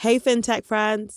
Hey, FinTech friends.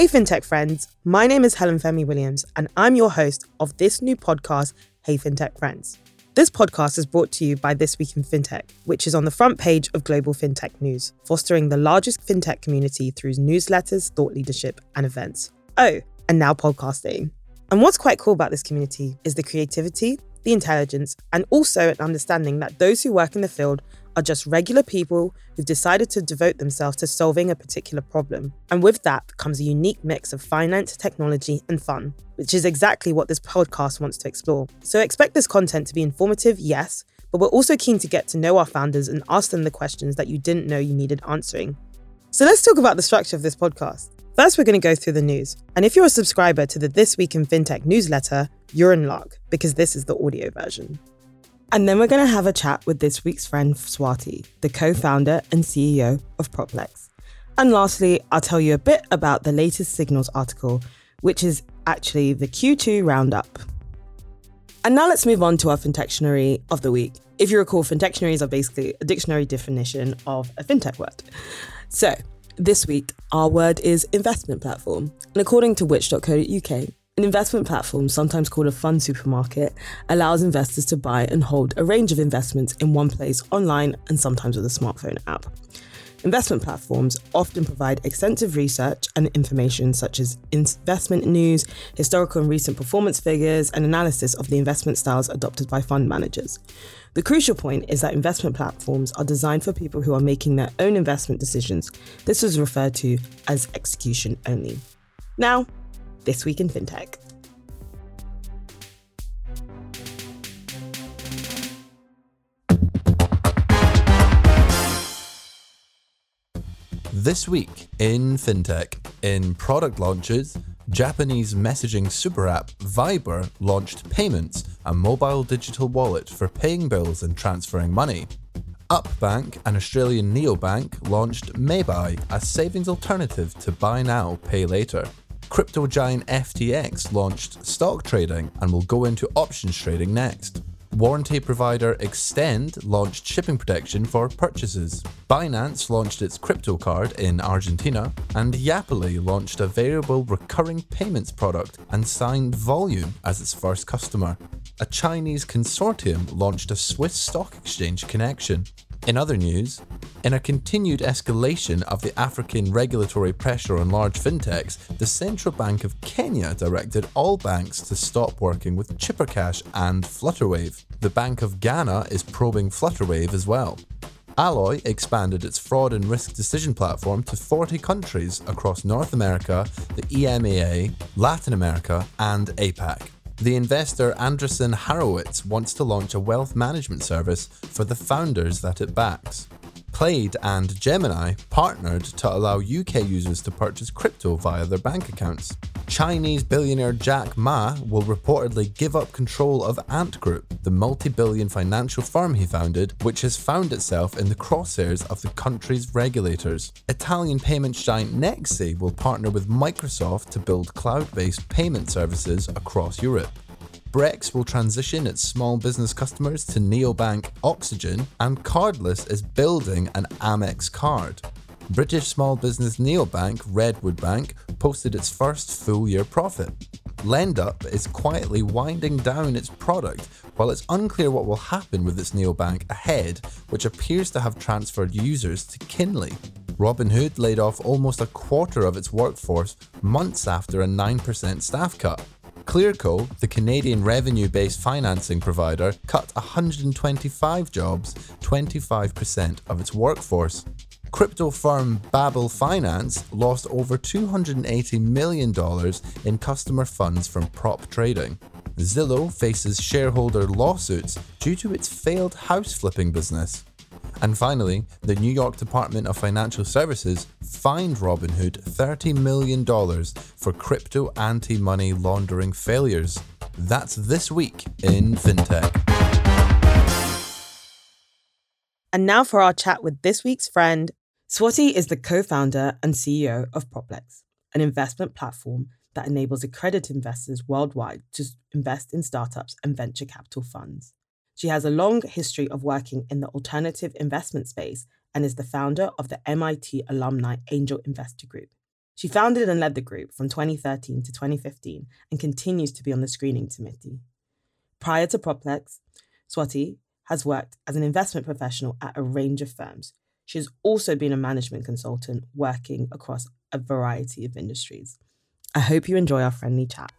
Hey, FinTech friends. My name is Helen Femi Williams, and I'm your host of this new podcast, Hey, FinTech Friends. This podcast is brought to you by This Week in FinTech, which is on the front page of Global FinTech News, fostering the largest FinTech community through newsletters, thought leadership, and events. Oh, and now podcasting. And what's quite cool about this community is the creativity, the intelligence, and also an understanding that those who work in the field are just regular people who've decided to devote themselves to solving a particular problem. And with that comes a unique mix of finance, technology, and fun, which is exactly what this podcast wants to explore. So expect this content to be informative, yes, but we're also keen to get to know our founders and ask them the questions that you didn't know you needed answering. So let's talk about the structure of this podcast. First, we're going to go through the news. And if you're a subscriber to the This Week in FinTech newsletter, you're in luck because this is the audio version. And then we're going to have a chat with this week's friend Swati, the co founder and CEO of PropelX. And lastly, I'll tell you a bit about the latest Signals article, which is actually the Q2 roundup. And now let's move on to our Fin-techionary of the week. If you recall, Fin-techionaries are basically a dictionary definition of a fintech word. So, this week, our word is investment platform. And according to which.co.uk, an investment platform, sometimes called a fund supermarket, allows investors to buy and hold a range of investments in one place online and sometimes with a smartphone app. Investment platforms often provide extensive research and information such as investment news, historical and recent performance figures, and analysis of the investment styles adopted by fund managers. The crucial point is that investment platforms are designed for people who are making their own investment decisions. This is referred to as execution only. Now, this Week in FinTech. This week in FinTech, in product launches, Japanese messaging super app Viber launched Payments, a mobile digital wallet for paying bills and transferring money. Upbank, an Australian neobank, launched Maybuy, a savings alternative to buy now, pay later crypto giant FTX launched stock trading and will go into options trading next. Warranty provider Extend launched shipping protection for purchases. Binance launched its crypto card in Argentina, and Yapily launched a variable recurring payments product and signed Volume as its first customer. A Chinese consortium launched a Swiss stock exchange connection. In other news, in a continued escalation of the African regulatory pressure on large fintechs, the Central Bank of Kenya directed all banks to stop working with Chippercash and Flutterwave. The Bank of Ghana is probing Flutterwave as well. Alloy expanded its fraud and risk decision platform to 40 countries across North America, the EMEA, Latin America, and APAC. The investor Andreessen Horowitz wants to launch a wealth management service for the founders that it backs. Plaid and Gemini partnered to allow UK users to purchase crypto via their bank accounts. Chinese billionaire Jack Ma will reportedly give up control of Ant Group, the multi billion financial firm he founded, which has found itself in the crosshairs of the country's regulators. Italian payments giant Nexi will partner with Microsoft to build cloud based payment services across Europe. Brex will transition its small business customers to neobank Oxygen, and Cardless is building an Amex card. British small business neobank Redwood Bank posted its first full year profit. LendUp is quietly winding down its product while it's unclear what will happen with its neobank ahead, which appears to have transferred users to Kinly. Robinhood laid off almost a quarter of its workforce months after a 9% staff cut. Clearco, the Canadian revenue based financing provider, cut 125 jobs, 25% of its workforce. Crypto firm Babel Finance lost over $280 million in customer funds from prop trading. Zillow faces shareholder lawsuits due to its failed house flipping business. And finally, the New York Department of Financial Services fined Robinhood $30 million for crypto anti money laundering failures. That's this week in FinTech. And now for our chat with this week's friend. Swati is the co founder and CEO of PropelX, an investment platform that enables accredited investors worldwide to invest in startups and venture capital funds. She has a long history of working in the alternative investment space and is the founder of the MIT Alumni Angel Investor Group. She founded and led the group from 2013 to 2015 and continues to be on the screening committee. Prior to PropelX, Swati has worked as an investment professional at a range of firms. She has also been a management consultant working across a variety of industries. I hope you enjoy our friendly chat.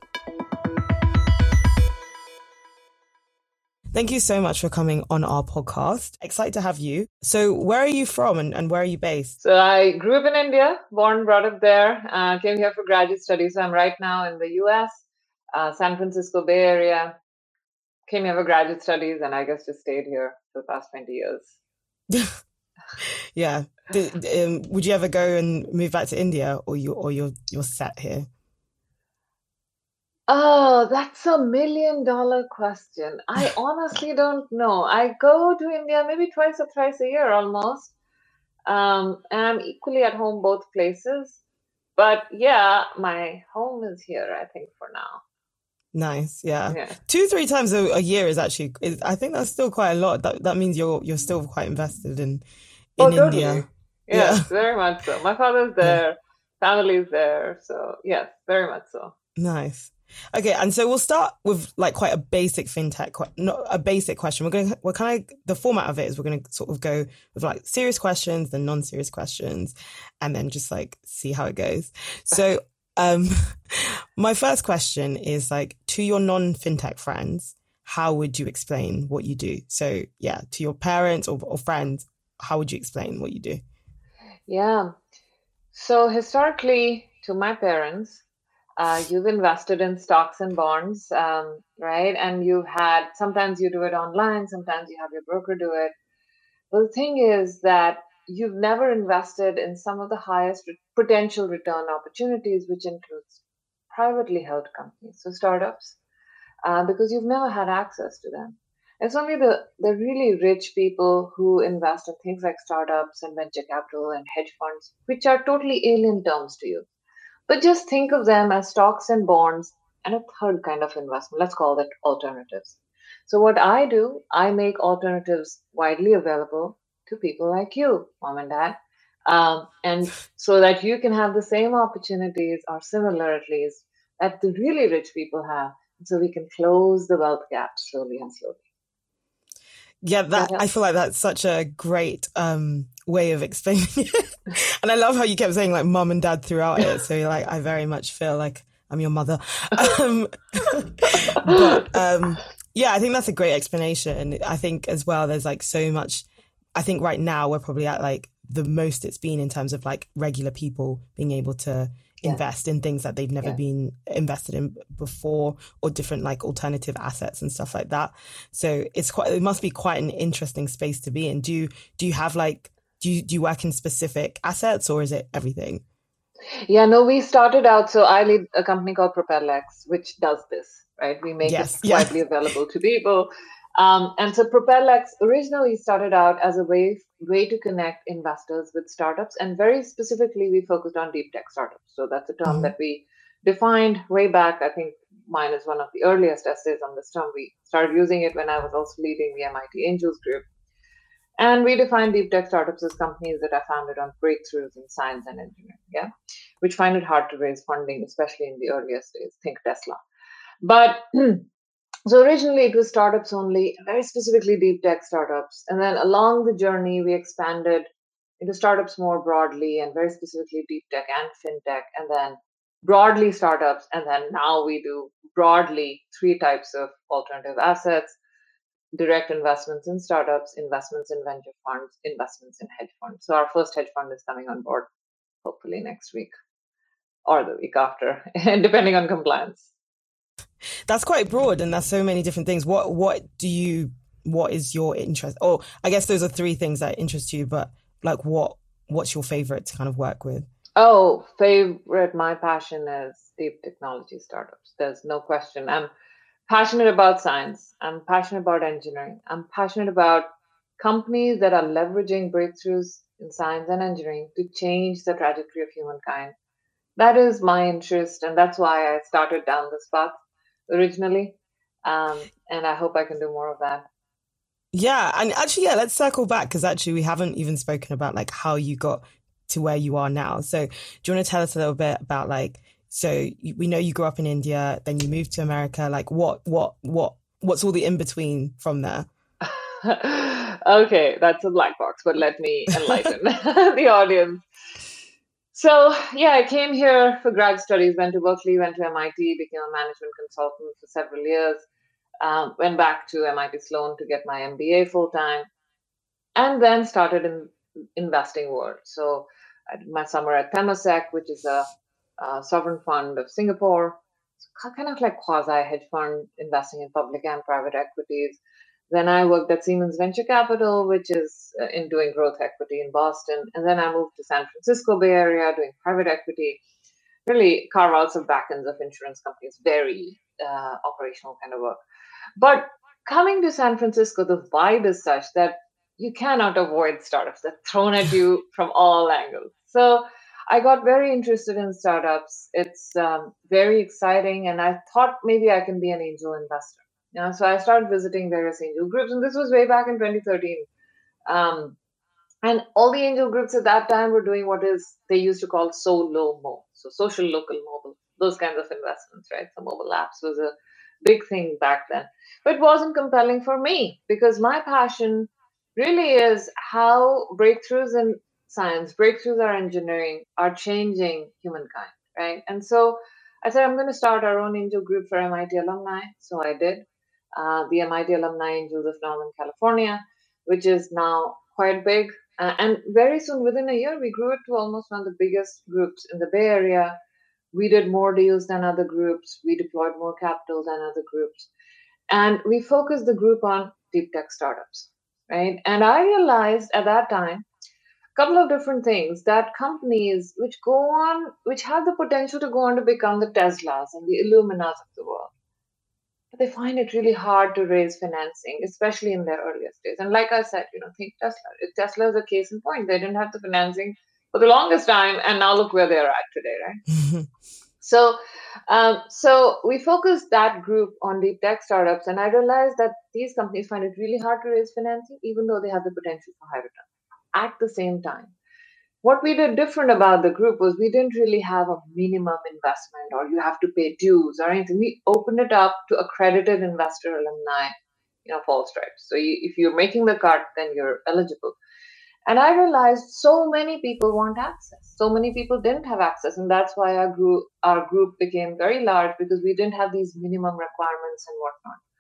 Thank you so much for coming on our podcast. Excited to have you. So, where are you from and, and where are you based? So, I grew up in India, born, brought up there, uh, came here for graduate studies. So, I'm right now in the US, uh, San Francisco Bay Area. Came here for graduate studies and I guess just stayed here for the past 20 years. yeah. Did, um, would you ever go and move back to India or you or you're you're set here? Oh, that's a million dollar question. I honestly don't know. I go to India maybe twice or thrice a year almost. Um, and I'm equally at home both places. But yeah, my home is here, I think, for now. Nice, yeah. yeah. Two, three times a, a year is actually. Is, I think that's still quite a lot. That that means you're you're still quite invested in in oh, India. Totally. Yes, yeah, very much so. My father's there, yeah. family's there, so yes, very much so. Nice. Okay, and so we'll start with like quite a basic fintech, not a basic question. We're going, to, we're kind of the format of it is we're going to sort of go with like serious questions, then non-serious questions, and then just like see how it goes. So, um, my first question is like to your non-fintech friends, how would you explain what you do? So, yeah, to your parents or, or friends, how would you explain what you do? Yeah. So historically, to my parents, uh, you've invested in stocks and bonds, um, right? And you've had sometimes you do it online, sometimes you have your broker do it. But the thing is that you've never invested in some of the highest potential return opportunities, which includes privately held companies, so startups, uh, because you've never had access to them. It's only the, the really rich people who invest in things like startups and venture capital and hedge funds, which are totally alien terms to you. But just think of them as stocks and bonds and a third kind of investment. Let's call it alternatives. So, what I do, I make alternatives widely available to people like you, mom and dad. Um, and so that you can have the same opportunities or similar at least that the really rich people have. So we can close the wealth gap slowly and slowly. Yeah, that I feel like that's such a great um, way of explaining it. and I love how you kept saying like mom and dad throughout it. So you're like I very much feel like I'm your mother. Um, but um, yeah, I think that's a great explanation. And I think as well, there's like so much. I think right now we're probably at like the most it's been in terms of like regular people being able to yeah. invest in things that they've never yeah. been invested in before or different like alternative assets and stuff like that. So it's quite it must be quite an interesting space to be in. Do you do you have like do you do you work in specific assets or is it everything? Yeah, no, we started out. So I lead a company called PropelX, which does this, right? We make yes. it widely yeah. available to people. Um, and so PropelX originally started out as a way way to connect investors with startups, and very specifically, we focused on deep tech startups. So that's a term mm-hmm. that we defined way back. I think mine is one of the earliest essays on this term. We started using it when I was also leading the MIT Angels Group. And we define deep tech startups as companies that are founded on breakthroughs in science and engineering, yeah, which find it hard to raise funding, especially in the earliest days. Think Tesla. But so originally it was startups only, very specifically deep tech startups. And then along the journey, we expanded into startups more broadly and very specifically deep tech and fintech, and then broadly startups. And then now we do broadly three types of alternative assets direct investments in startups, investments in venture funds, investments in hedge funds. So our first hedge fund is coming on board hopefully next week or the week after, depending on compliance. That's quite broad and that's so many different things. What what do you what is your interest? Oh, I guess those are three things that interest you, but like what what's your favorite to kind of work with? Oh, favorite. My passion is deep technology startups. There's no question. I'm passionate about science. I'm passionate about engineering. I'm passionate about companies that are leveraging breakthroughs in science and engineering to change the trajectory of humankind. That is my interest, and that's why I started down this path originally. Um, and I hope I can do more of that. Yeah, and actually, yeah, let's circle back because actually we haven't even spoken about like how you got to where you are now. So, do you want to tell us a little bit about like? So we know you grew up in India, then you moved to America. Like, what, what, what, what's all the in between from there? okay, that's a black box, but let me enlighten the audience. So, yeah, I came here for grad studies, went to Berkeley, went to MIT, became a management consultant for several years um, went back to MIT Sloan to get my MBA full time, and then started in investing world. So I did my summer at Temasek, which is a, a sovereign fund of Singapore, kind of like quasi hedge fund investing in public and private equities. Then I worked at Siemens Venture Capital, which is uh, in doing growth equity in Boston. And then I moved to San Francisco Bay Area doing private equity, really carve outs of backends of insurance companies, very uh, operational kind of work. But coming to San Francisco, the vibe is such that you cannot avoid startups that thrown at you from all angles. So I got very interested in startups. It's um, very exciting, and I thought maybe I can be an angel investor. Know, so I started visiting various angel groups, and this was way back in 2013. Um, and all the angel groups at that time were doing what is they used to call SoLoMo, so social, local, mobile, those kinds of investments, right? So mobile apps was a big thing back then. But it wasn't compelling for me because my passion really is how breakthroughs in science, breakthroughs in engineering are changing humankind, right? And so I said, I'm going to start our own angel group for MIT alumni. So I did. Uh, the MIT Alumni Angels of Northern California, which is now quite big. Uh, and very soon, within a year, we grew it to almost one of the biggest groups in the Bay Area we did more deals than other groups. We deployed more capital than other groups. And we focused the group on deep tech startups, right? And I realized at that time a couple of different things that companies which go on, which have the potential to go on to become the Teslas and the Illuminas of the world, but they find it really hard to raise financing, especially in their earliest days. And like I said, you know, think Tesla. Tesla is a case in point. They didn't have the financing for the longest time, and now look where they're at today, right? so, um, so we focused that group on deep tech startups, and I realized that these companies find it really hard to raise financing, even though they have the potential for high return. At the same time, what we did different about the group was we didn't really have a minimum investment or you have to pay dues or anything. We opened it up to accredited investor alumni, you know, fall stripes. So you, if you're making the cut, then you're eligible. And I realized so many people want access. So many people didn't have access. And that's why our group, our group became very large because we didn't have these minimum requirements and whatnot.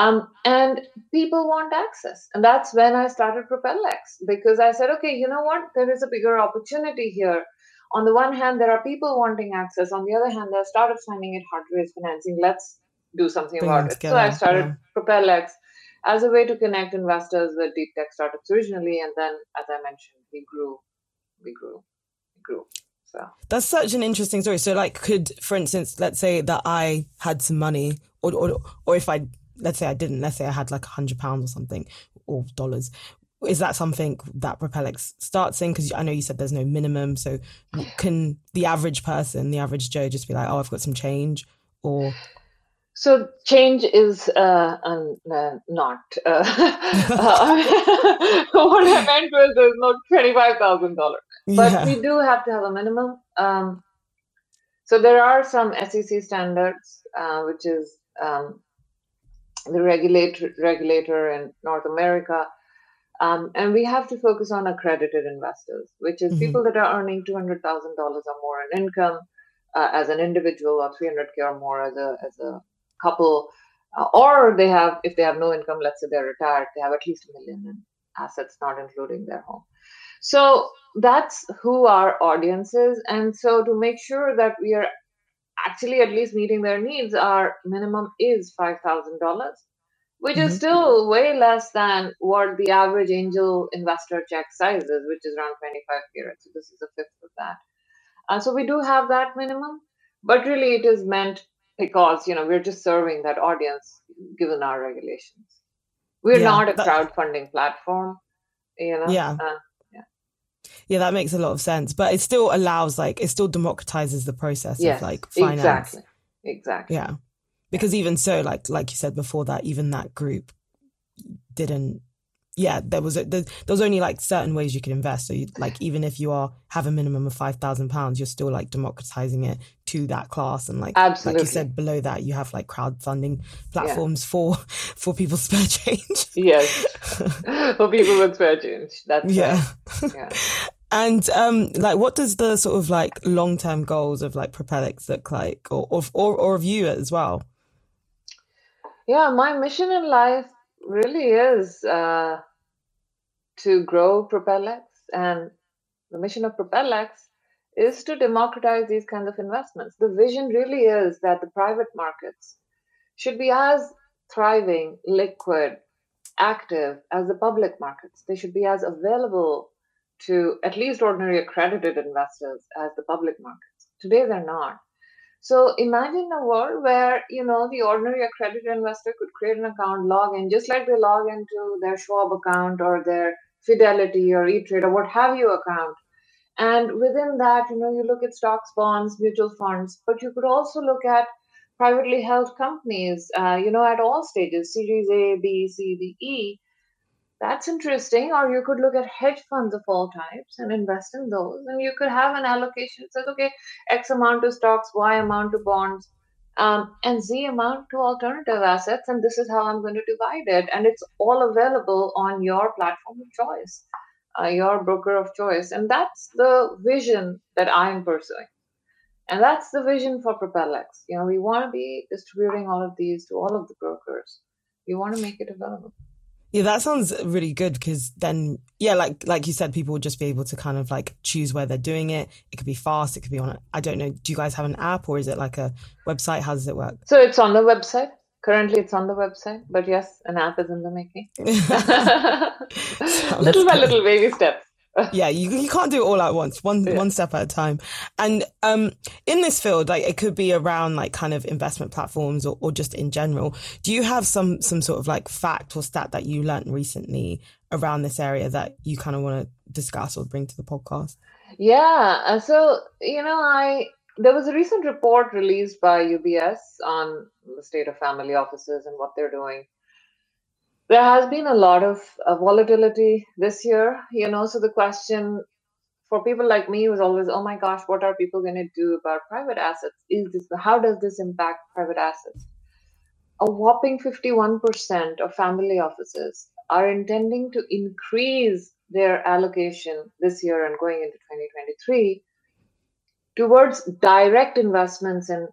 Um, and people want access. And that's when I started PropelX because I said, okay, you know what? There is a bigger opportunity here. On the one hand, there are people wanting access. On the other hand, there are startups finding it hard to raise financing. Let's do something Bring about it. Together. So I started yeah. PropelX as a way to connect investors with deep tech startups originally. And then, as I mentioned, we grew, we grew, we grew. So that's such an interesting story. So, like, could, for instance, let's say that I had some money, or or, or if I, let's say I didn't, let's say I had like a hundred pounds or something, or dollars. Is that something that PropelX starts in? Because I know you said there's no minimum. So, can the average person, the average Joe, just be like, "Oh, I've got some change," or so change is uh, uh, not. Uh, what I meant was there's no twenty-five thousand dollars, but yeah. we do have to have a minimum. Um, so there are some SEC standards, uh, which is um, the regulator regulator in North America, um, and we have to focus on accredited investors, which is mm-hmm. people that are earning two hundred thousand dollars or more in income uh, as an individual, or three hundred k or more as a as a couple, uh, or they have, if they have no income, let's say they're retired, they have at least a million in assets, not including their home. So that's who our audience is. And so to make sure that we are actually at least meeting their needs, our minimum is $5,000. which mm-hmm. is still way less than what the average angel investor check size is, which is around 25k. So this is a fifth of that. And so we do have that minimum, but really it is meant because you know we're just serving that audience given our regulations. We're yeah, not a crowdfunding platform, you know. Yeah. Uh, yeah. Yeah, that makes a lot of sense, but it still allows like it still democratizes the process yes, of like finance. Exactly. Exactly. Yeah because even so like like you said before that even that group didn't yeah there was a, there, there was only like certain ways you could invest. So you like even if you are have a minimum of 5000 pounds you're still like democratizing it to that class. And like Absolutely. like you said below that you have like crowdfunding platforms yeah. for for people's spare change. Yes. For people with spare change. That's yeah, yeah. And um, like, what does the sort of like long term goals of like PropelX look like, or or or, or of you as well? Yeah, my mission in life really is uh, to grow PropelX, and the mission of PropelX is to democratize these kinds of investments. The vision really is that the private markets should be as thriving, liquid, active as the public markets. They should be as available to at least ordinary accredited investors as the public markets. Today, they're not. So imagine a world where you know the ordinary accredited investor could create an account, log in, just like they log into their Schwab account or their Fidelity or E-Trade or what have you account. And within that, you know, you look at stocks, bonds, mutual funds, but you could also look at privately held companies, uh, you know, at all stages, Series A, B, C, D, E, that's interesting. Or you could look at hedge funds of all types and invest in those. And you could have an allocation that says, okay, X amount to stocks, Y amount to bonds, um, and Z amount to alternative assets. And this is how I'm going to divide it. And it's all available on your platform of choice, uh, your broker of choice. And that's the vision that I'm pursuing. And that's the vision for PropelX. You know, we want to be distributing all of these to all of the brokers. We want to make it available. Yeah, that sounds really good because then, yeah, like like you said, people would just be able to kind of like choose where they're doing it. It could be fast. It could be on. I don't know. Do you guys have an app or is it like a website? How does it work? So it's on the website. Currently, it's on the website, but yes, an app is in the making. little by little, baby steps yeah, you you can't do it all at once. One yeah. one step at a time. And um, in this field, like it could be around like kind of investment platforms or, or just in general. Do you have some some sort of like fact or stat that you learned recently around this area that you kind of want to discuss or bring to the podcast? Yeah. Uh, so you know, I there was a recent report released by UBS on the state of family offices and what they're doing there has been a lot of uh, volatility this year you know so the question for people like me was always oh my gosh what are people going to do about private assets? Is this how does this impact private assets? A whopping 51% of family offices are intending to increase their allocation this year and going into 2023 towards direct investments in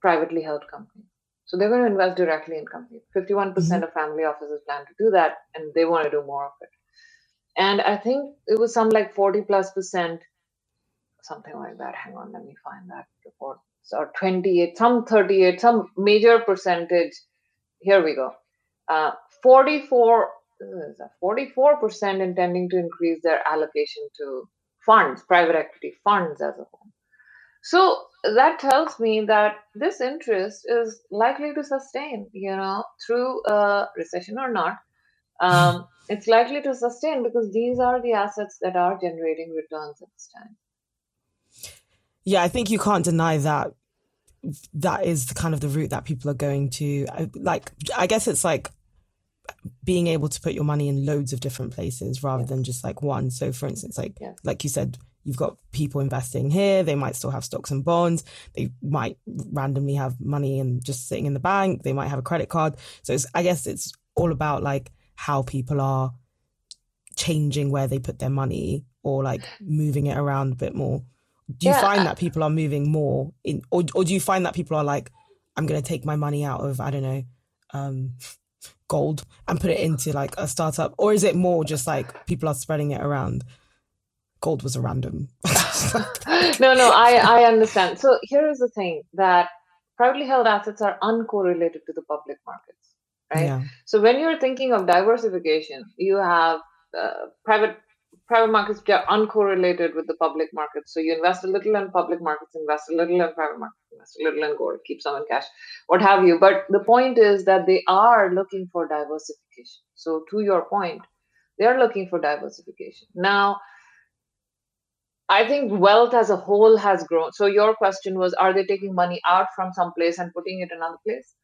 privately held companies so they're going to invest directly in companies. 51% mm hmm of family offices plan to do that, and they want to do more of it. And I think it was some like 40 plus percent, something like that. Hang on, let me find that report. So 28, some 38, some major percentage. Here we go. Uh, 44, 44% intending to increase their allocation to funds, private equity funds as a whole. So that tells me that this interest is likely to sustain, you know, through a recession or not. Um, it's likely to sustain because these are the assets that are generating returns at this time. Yeah, I think you can't deny that that is the kind of the route that people are going to. Like, I guess it's like being able to put your money in loads of different places rather than just like one. So, for instance, like like you said, You've got people investing here. They might still have stocks and bonds. They might randomly have money and just sitting in the bank. They might have a credit card. So I guess it's all about like how people are changing where they put their money or like moving it around a bit more. Do you yeah. find that people are moving more in, or, or do you find that people are like, I'm going to take my money out of, I don't know, um, gold and put it into like a startup? Or is it more just like people are spreading it around? Gold was a random. no, no, I, I understand. So here is the thing that privately held assets are uncorrelated to the public markets, right? Yeah. So when you're thinking of diversification, you have uh, private private markets which are uncorrelated with the public markets. So you invest a little in public markets, invest a little in private markets, invest a little in gold, keep some in cash, what have you. But the point is that they are looking for diversification. So to your point, they are looking for diversification. Now, I think wealth as a whole has grown. So your question was, are they taking money out from some place and putting it another place?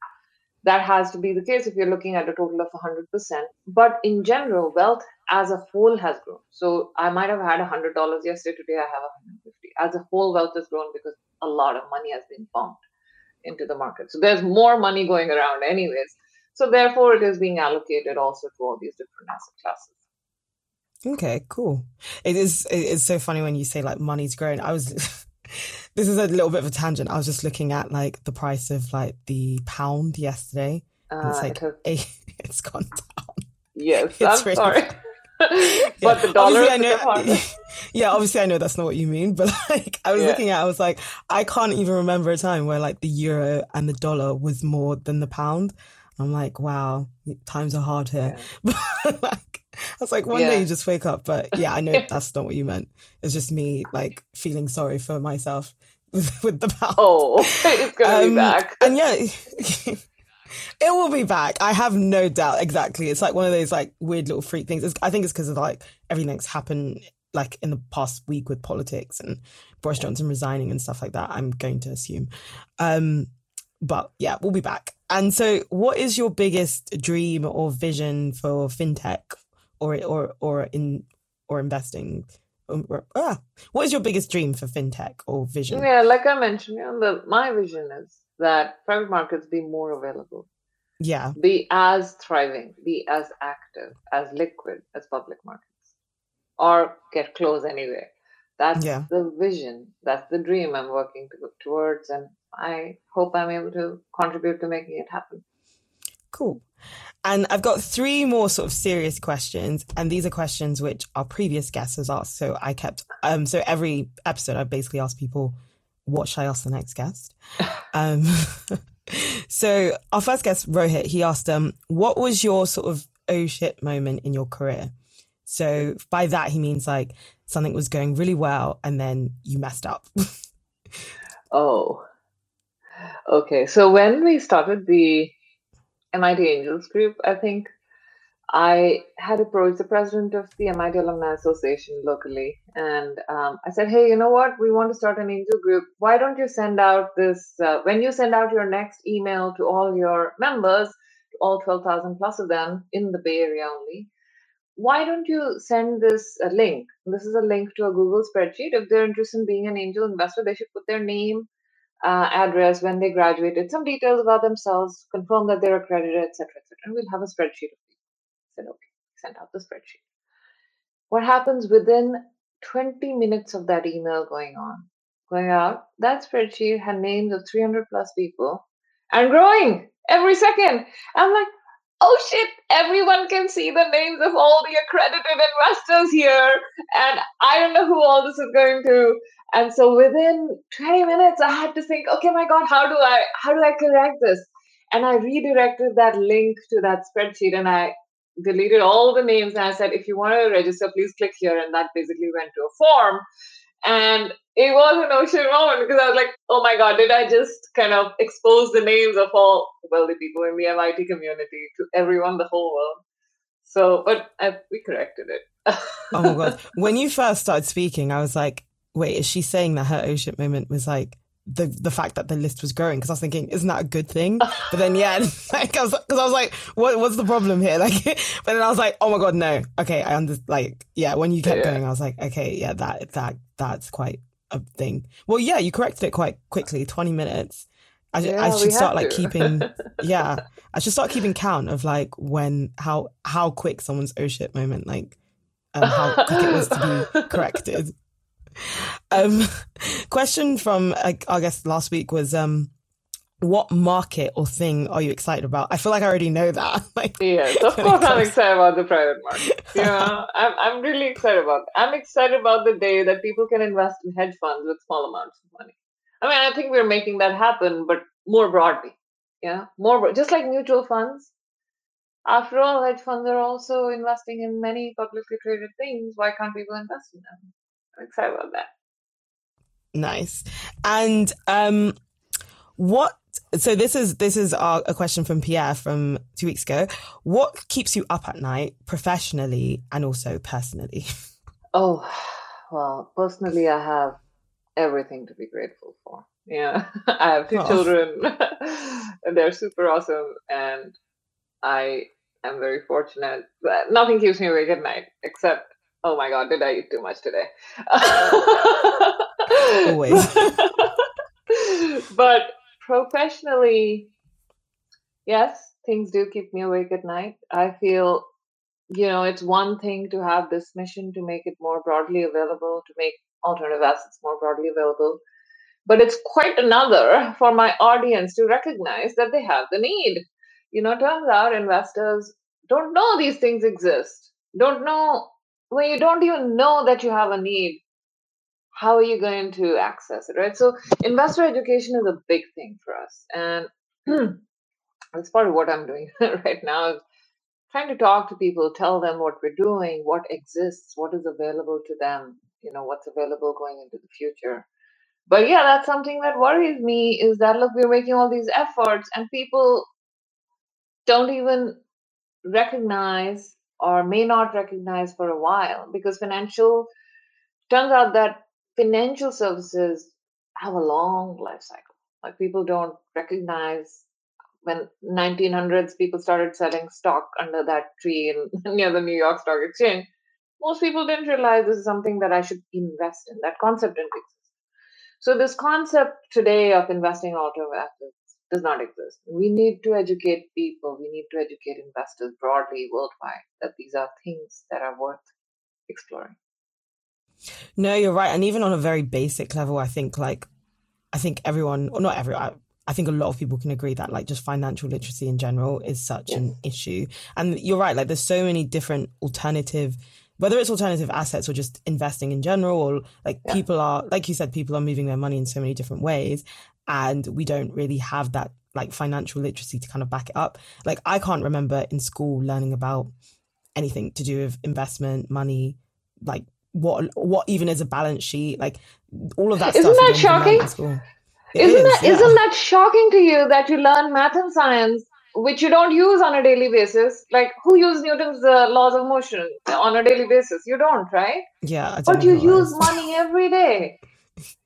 That has to be the case if you're looking at a total of 100%. But in general, wealth as a whole has grown. So I might have had $100 yesterday, today I have 150. As a whole, wealth has grown because a lot of money has been pumped into the market. So there's more money going around, anyways. So therefore, it is being allocated also to all these different asset classes. Okay, cool. It is. It's so funny when you say like money's grown. I was. this is a little bit of a tangent. I was just looking at like the price of like the pound yesterday. Uh, it's like it has... it's gone down. Yes, it's I'm really... sorry. but the dollar obviously I know, yeah obviously i know that's not what you mean but like i was yeah. looking at i was like i can't even remember a time where like the euro and the dollar was more than the pound i'm like wow times are hard here yeah. like I was like, one yeah. day you just wake up. But yeah, I know that's not what you meant. It's just me like feeling sorry for myself with, with the pound. Oh, it's gonna um, be back. And yeah, it will be back. I have no doubt. Exactly. It's like one of those like weird little freak things. It's, I think it's because of like everything that's happened like in the past week with politics and Boris Johnson resigning and stuff like that. I'm going to assume. Um, but yeah, we'll be back. And so, what is your biggest dream or vision for fintech or or or in or investing um, ah, what is your biggest dream for fintech or vision? Yeah like i mentioned you know, the, my vision is that private markets be more available. Yeah. Be as thriving be as active as liquid as public markets or get close anyway that's yeah. the vision that's the dream i'm working to, towards and i hope i'm able to contribute to making it happen cool and I've got three more sort of serious questions, and these are questions which our previous guest has asked. So I kept, um, so every episode I basically ask people, what should I ask the next guest? um, so our first guest, Rohit, he asked, um, what was your sort of oh shit moment in your career? So by that he means like something was going really well and then you messed up. oh, okay. So when we started the MIT Angels Group, I think I had approached the president of the MIT Alumni Association locally, and um, I said, "Hey, you know what? We want to start an angel group. Why don't you send out this? Uh, when you send out your next email to all your members, all twelve thousand plus of them in the Bay Area only, why don't you send this a link? This is a link to a Google spreadsheet. If they're interested in being an angel investor, they should put their name, uh, address, when they graduated, some details about themselves, confirm that they're accredited, etc., etc. And we'll have a spreadsheet of people. I said, okay, send out the spreadsheet. What happens within 20 minutes of that email going on, going out, that spreadsheet had names of 300 plus people and growing every second. I'm like, oh shit, everyone can see the names of all the accredited investors here. And I don't know who all this is going to. And so within 20 minutes, I had to think, okay, my God, how do I how do I correct this? And I redirected that link to that spreadsheet and I deleted all the names and I said, if you want to register, please click here. And that basically went to a form. And it was an ocean moment because I was like, oh my God, did I just kind of expose the names of all wealthy people in the MIT community to everyone, the whole world? So, but I, we corrected it. oh my God. When you first started speaking, I was like, wait, is she saying that her ocean moment was like the the fact that the list was growing because I was thinking, isn't that a good thing? But then yeah, like because I was like, what what's the problem here? Like, but then I was like, oh my god, no. Okay, I understand. Like, yeah, when you kept yeah. going, I was like, okay, yeah, that that that's quite a thing. Well, yeah, you corrected it quite quickly, twenty minutes. I, yeah, I should start like keeping, yeah, I should start keeping count of like when how how quick someone's oh shit moment, like um, how quick it was to be corrected. Um, question from I guess last week was um, what market or thing are you excited about? I feel like I already know that. like, yes, of course, I'm excited about the private market. Yeah, I'm I'm really excited about. It. I'm excited about the day that people can invest in hedge funds with small amounts of money. I mean, I think we're making that happen, but more broadly. Yeah, more just like mutual funds. after all, hedge funds are also investing in many publicly traded things. Why can't people invest in them? Excited about that. Nice. And um, what? So this is this is our, a question from Pierre from two weeks ago. What keeps you up at night, professionally and also personally? Oh, well, personally, I have everything to be grateful for. Yeah, I have two oh. children, and they're super awesome, and I am very fortunate. But nothing keeps me awake at night except, oh my god, did I eat too much today? Always. but professionally, yes, things do keep me awake at night. I feel, you know, it's one thing to have this mission to make it more broadly available, to make alternative assets more broadly available. But it's quite another for my audience to recognize that they have the need. You know, turns out investors don't know these things exist, don't know when you don't even know that you have a need how are you going to access it right? So investor education is a big thing for us and that's part of what i'm doing right now is trying to talk to people tell them what we're doing what exists what is available to them you know what's available going into the future. But yeah that's something that worries me is that look we're making all these efforts and people don't even recognize or may not recognize for a while because financial turns out that financial services have a long life cycle. Like people don't recognize when 1900s people started selling stock under that tree in, near the New York Stock Exchange. Most people didn't realize this is something that I should invest in. That concept didn't exist. So this concept today of investing in alternative does not exist. We need to educate people. We need to educate investors broadly worldwide that these are things that are worth exploring. No, you're right. And even on a very basic level, I think like, I think everyone, or not everyone, I think a lot of people can agree that like just financial literacy in general is such an issue. And you're right, like there's so many different alternative, whether it's alternative assets or just investing in general, or like yeah. people are, like you said, people are moving their money in so many different ways. And we don't really have that like financial literacy to kind of back it up. Like I can't remember in school learning about anything to do with investment, money, like what what even is a balance sheet, like all of that. Isn't that shocking? Isn't is, that yeah. isn't that shocking to you that you learn math and science which you don't use on a daily basis? Like who uses Newton's uh, laws of motion on a daily basis? You don't, right? Yeah, but you use money every day.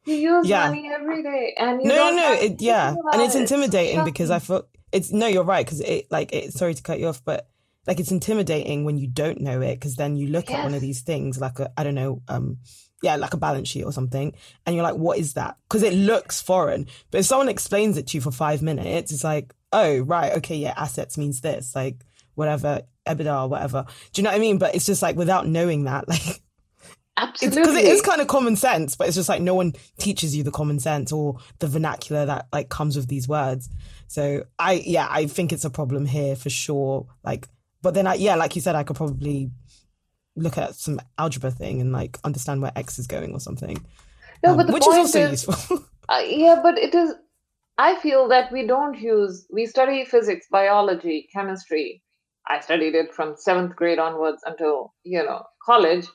You use yeah. money every day, and no, no, no, it, yeah, and it's intimidating it. because I thought it's no, you're right because it like it. Sorry to cut you off, but like it's intimidating when you don't know it because then you look yes. at one of these things like a I don't know um yeah like a balance sheet or something and you're like what is that because it looks foreign but if someone explains it to you for five minutes it's like oh right okay yeah assets means this like whatever EBITDA or whatever do you know what I mean but it's just like without knowing that like Absolutely. Because it is kind of common sense, but it's just like no one teaches you the common sense or the vernacular that like comes with these words. So I, yeah, I think it's a problem here for sure. Like but then I, yeah, like you said, I could probably look at some algebra thing and like understand where X is going or something. No, um, but the which point is also is, useful. uh, yeah, but it is. I feel that we don't use. We study physics, biology, chemistry. I studied it from seventh grade onwards until you know college,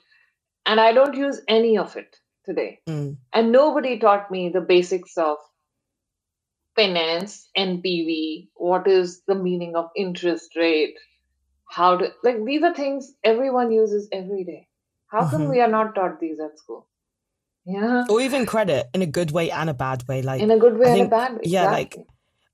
and I don't use any of it today. Mm. And nobody taught me the basics of finance, NPV, what is the meaning of interest rate, how to like these are things everyone uses every day. How mm-hmm. come we are not taught these at school? Yeah or even credit in a good way and a bad way like in a good way think, and a bad way yeah like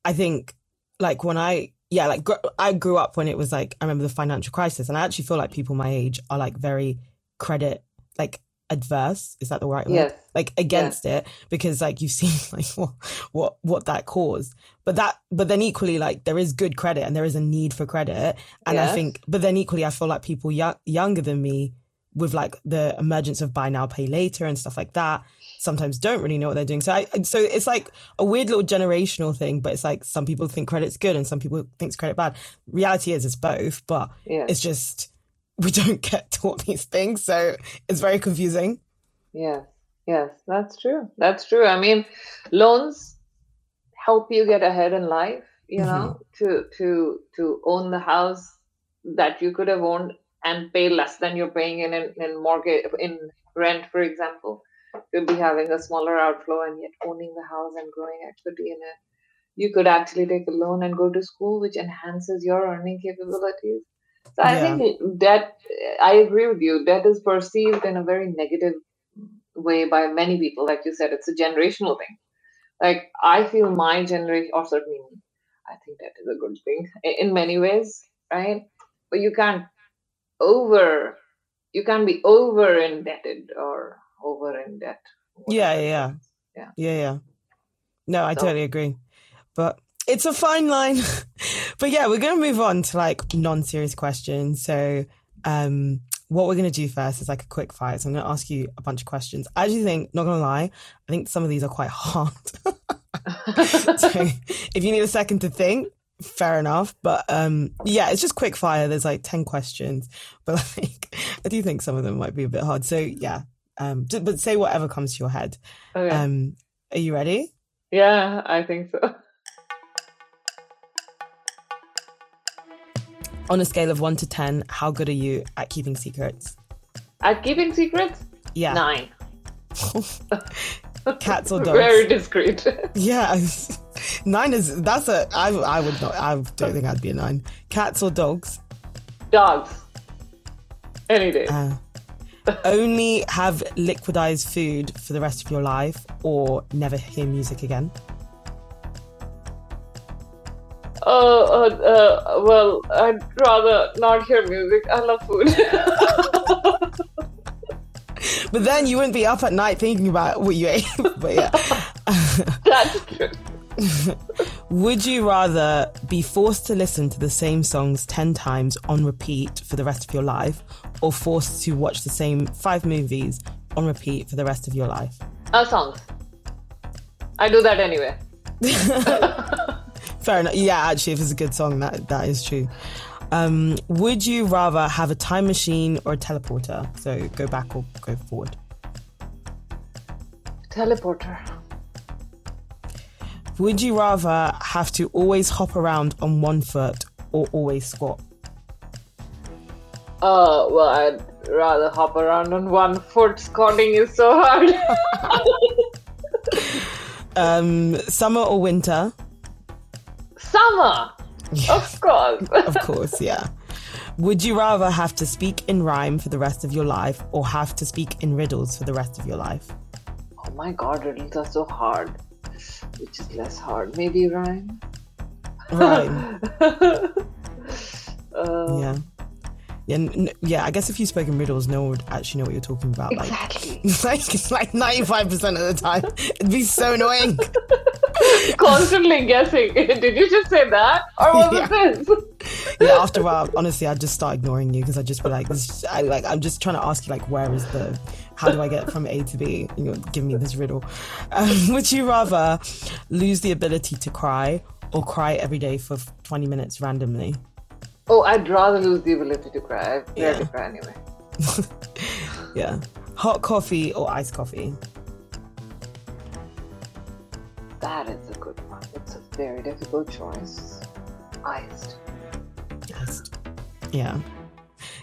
i think like when i yeah like gr- i grew up when it was like i remember the financial crisis and i actually feel like people my age are like very credit like adverse is that the right word yes. like against yes. it because like you've seen like what, what what that caused but that but then equally like there is good credit and there is a need for credit and yes. i think but then equally i feel like people younger than me with like the emergence of buy now pay later and stuff like that sometimes don't really know what they're doing so i so it's like a weird little generational thing but it's like some people think credit's good and some people think credit bad reality is it's both but yeah. it's just we don't get taught these things. So it's very confusing. Yes, yes, that's true. That's true. I mean, loans help you get ahead in life, you know, mm-hmm. to to to own the house that you could have owned and pay less than you're paying in in, in mortgage in rent, for example. You'll be having a smaller outflow and yet owning the house and growing equity in it. You could actually take a loan and go to school, which enhances your earning capabilities. So I yeah. think that I agree with you, debt is perceived in a very negative way by many people. Like you said, it's a generational thing. Like I feel my generation, or certainly I think that is a good thing in many ways, right? But you can't over, you can't be over indebted or over in debt. Yeah, yeah, yeah, yeah, yeah. No, I so, totally agree. But it's a fine line. but yeah, we're going to move on to like non-serious questions. So, um, what we're going to do first is like a quick fire. So I'm going to ask you a bunch of questions. I actually think, not going to lie, I think some of these are quite hard. so if you need a second to think, fair enough. But um, yeah, it's just quick fire. There's like 10 questions, but like, I do think some of them might be a bit hard. So yeah, um, but say whatever comes to your head. Okay. Um, are you ready? Yeah, I think so. On a scale of one to 10, how good are you at keeping secrets? At keeping secrets? Yeah. Nine. Cats or dogs? Very discreet. yeah. Nine is, that's a, I, I would not, I don't think I'd be a nine. Cats or dogs? Dogs. Any day. Uh, only have liquidized food for the rest of your life or never hear music again? Uh, uh, uh, well, I'd rather not hear music. I love food. but then you wouldn't be up at night thinking about what you ate. but yeah. That's true. Would you rather be forced to listen to the same songs 10 times on repeat for the rest of your life or forced to watch the same five movies on repeat for the rest of your life? Uh, songs. I do that anyway. Fair enough. Yeah, actually, if it's a good song, that that is true. Um, would you rather have a time machine or a teleporter? So go back or go forward? Teleporter. Would you rather have to always hop around on one foot or always squat? Oh, well, I'd rather hop around on one foot. Squatting is so hard. um, summer or winter? Summer! Yeah. Of course. of course, yeah. Would you rather have to speak in rhyme for the rest of your life or have to speak in riddles for the rest of your life? Oh my god, riddles are so hard. Which is less hard? Maybe rhyme? Rhyme. uh, yeah. Yeah, n- yeah. I guess if you spoke in riddles, no one would actually know what you're talking about. Exactly. Like, like ninety five percent of the time, it'd be so annoying. Constantly guessing. Did you just say that, or was yeah. it this? yeah. After a while, honestly, I'd just start ignoring you because I'd just be like, this, I, like, I'm just trying to ask you, like, where is the, how do I get from A to B? And you're giving me this riddle. Um, would you rather lose the ability to cry or cry every day for 20 minutes randomly? Oh, I'd rather lose the ability to cry. I yeah. to cry anyway. yeah. Hot coffee or iced coffee? That is a good one. It's a very difficult choice. Iced. Iced. Yeah.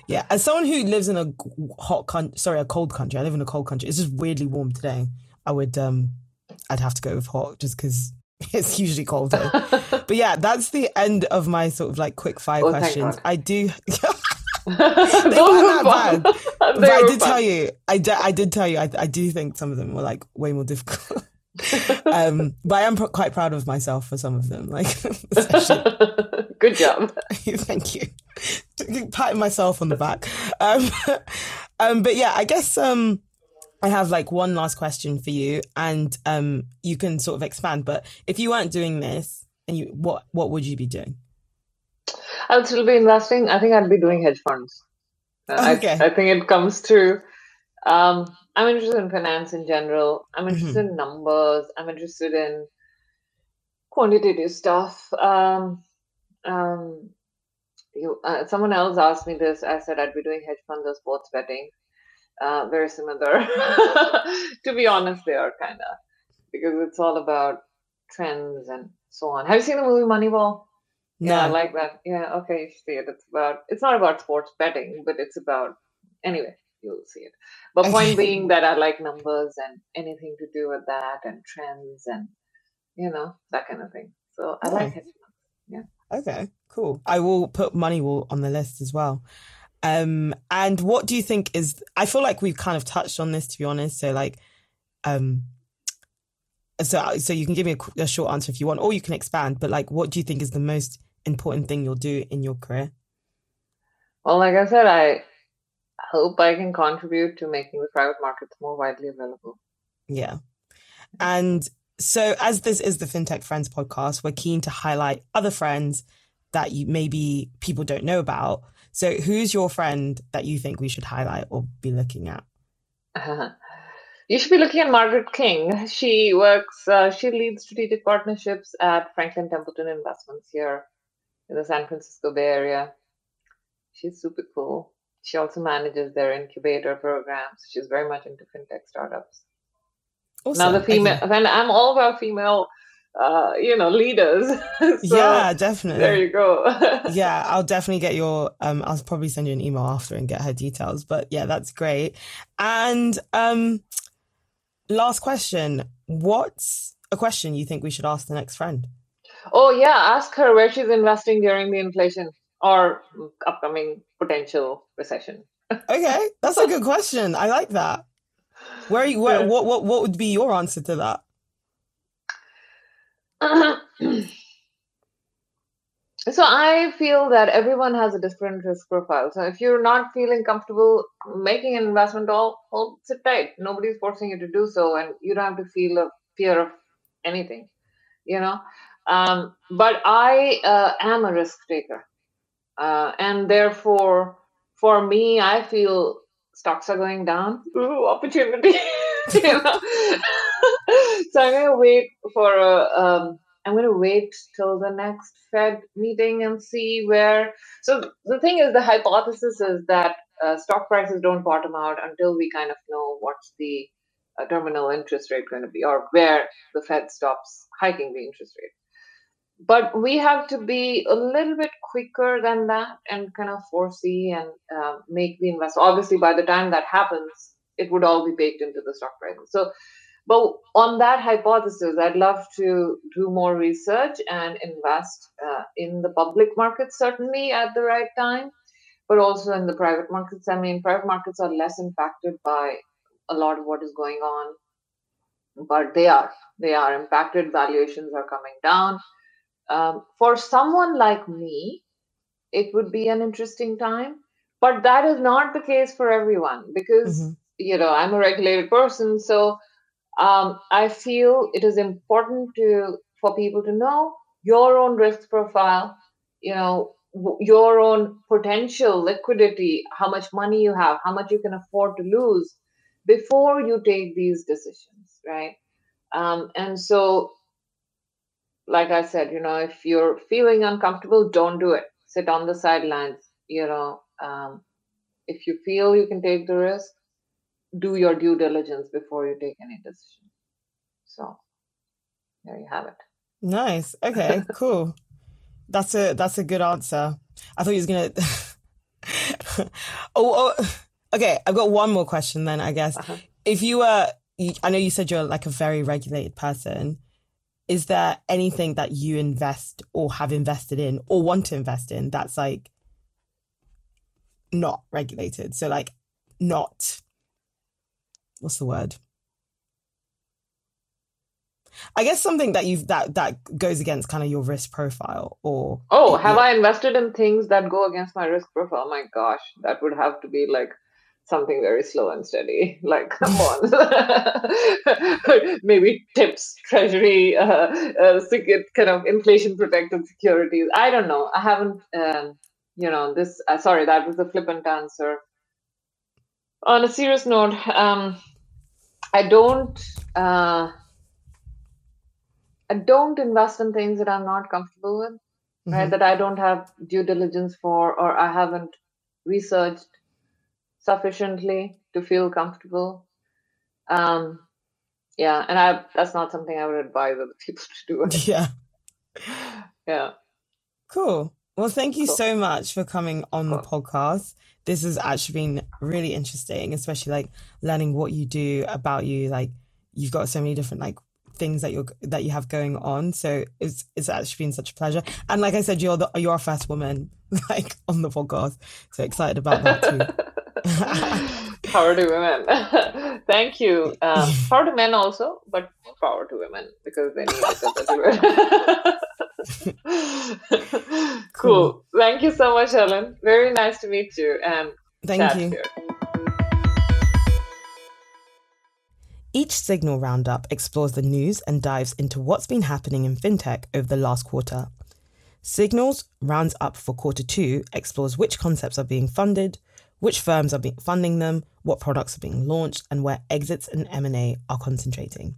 Yeah, as someone who lives in a hot country, sorry, a cold country, I live in a cold country. It's just weirdly warm today. I would, um, I'd have to go with hot just because it's usually colder. but yeah, that's the end of my sort of like quick fire oh, questions. I do. they weren't that bad. but I did fun. tell you, I, d- I did tell you, I, I do think some of them were like way more difficult. um, but I am pr- quite proud of myself for some of them. Like, good job. Thank you. Patting myself on the back. Um, um, but yeah, I guess um, I have like one last question for you, and um, you can sort of expand. But if you weren't doing this, and you, what what would you be doing? I'll still be investing. I think I'd be doing hedge funds. Uh, okay. I, I, think it comes to. Um, I'm interested in finance in general. I'm mm-hmm. interested mm-hmm. in numbers. I'm interested in quantitative stuff. Um, um, you, uh, someone else asked me this. I said I'd be doing hedge funds or sports betting uh, very similar. to be honest, they are kind of because it's all about trends and so on. Have you seen the movie Moneyball? No. Yeah, I like that. Yeah, okay, you see it. It's about it's not about sports betting, but it's about anyway, you'll see it. But point being that I like numbers and anything to do with that and trends and you know, that kind of thing. So I like it. Yeah. Okay, cool. I will put Moneyball on the list as well. Um, and what do you think is? I feel like we've kind of touched on this, to be honest. So, like, um, so uh, so you can give me a, a short answer if you want, or you can expand. But like, what do you think is the most important thing you'll do in your career? Well, like I said, I hope I can contribute to making the private markets more widely available. Yeah, and so as this is the FinTech Friends podcast, we're keen to highlight other friends that you maybe people don't know about. So, who's your friend that you think we should highlight or be looking at? You should be looking at Margaret King. She works, uh, she leads strategic partnerships at Franklin Templeton Investments here in the San Francisco Bay Area. She's super cool. She also manages their incubator programs. She's very much into fintech startups. Awesome. Now the female, and I'm all about female uh, you know, leaders. so, yeah, definitely. There you go. yeah, I'll definitely get your um I'll probably send you an email after and get her details. But yeah, that's great. And um last question. What's a question you think we should ask the next friend? Oh yeah, ask her where she's investing during the inflation or upcoming potential recession. okay, that's a good question. I like that. Where, you, where what what what would be your answer to that? so I feel that everyone has a different risk profile. So if you're not feeling comfortable making an investment, all, all sit tight. Nobody's forcing you to do so, and you don't have to feel a fear of anything, you know. Um, but I uh, am a risk taker, uh, and therefore, for me, I feel stocks are going down. Ooh, opportunity. you know? so I'm gonna wait for a. Um, I'm gonna wait till the next Fed meeting and see where. So the thing is, the hypothesis is that uh, stock prices don't bottom out until we kind of know what's the uh, terminal interest rate going to be, or where the Fed stops hiking the interest rate. But we have to be a little bit quicker than that and kind of foresee and uh, make the investment. Obviously, by the time that happens, it would all be baked into the stock prices. So but on that hypothesis, I'd love to do more research and invest uh, in the public markets, certainly at the right time, but also in the private markets. I mean, private markets are less impacted by a lot of what is going on, but they are. They are impacted. Valuations are coming down. Um, for someone like me, it would be an interesting time, but that is not the case for everyone because, mm-hmm. you know, I'm a regulated person. So, um, I feel it is important to for people to know your own risk profile, you know, your own potential liquidity, how much money you have, how much you can afford to lose before you take these decisions, right? Um, and so, like I said, you know, if you're feeling uncomfortable, don't do it. Sit on the sidelines. You know, um, if you feel you can take the risk, do your due diligence before you take any decision. So there you have it. Nice. Okay, cool. That's a that's a good answer. I thought he was gonna oh, oh, okay, I've got one more question then, I guess. Uh-huh. If you were I know you said you're like a very regulated person. Is there anything that you invest or have invested in or want to invest in that's like not regulated? So like not what's the word? I guess something that you've that that goes against kind of your risk profile or Oh, have I invested in things that go against my risk profile? My gosh, that would have to be like something very slow and steady. Like, come on. Maybe tips, treasury, uh, uh, kind of inflation protected securities. I don't know. I haven't, um, you know, this, uh, sorry, that was a flippant answer. On a serious note, um, I don't uh, I don't invest in things that I'm not comfortable with, mm-hmm. right? That I don't have due diligence for, or I haven't researched sufficiently to feel comfortable. Um, yeah, and I that's not something I would advise other people to do. Yeah, yeah. Cool. Well, thank you cool. so much for coming on cool. the podcast. This has actually been really interesting, especially like learning what you do about you. Like you've got so many different like things that you're that you have going on. So it's it's actually been such a pleasure. And like I said, you're the you're our first woman like on the podcast. So excited about that too. power to women. Thank you. Um, power to men also, but power to women because they need it cool. cool. Thank you so much, Helen. Very nice to meet you and thank you. Here. Each Signal Roundup explores the news and dives into what's been happening in fintech over the last quarter. Signals rounds up for quarter two explores which concepts are being funded, which firms are being funding them, what products are being launched, and where exits and M&A are concentrating.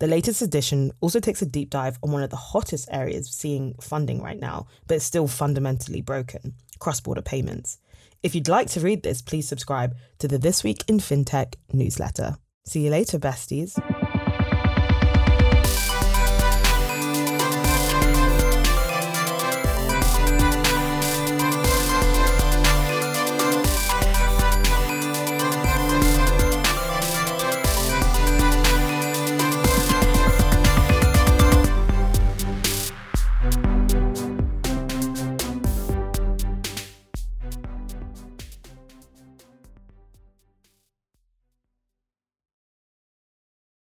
The latest edition also takes a deep dive on one of the hottest areas seeing funding right now, but it's still fundamentally broken cross border payments. If you'd like to read this, please subscribe to the This Week in FinTech newsletter. See you later, besties.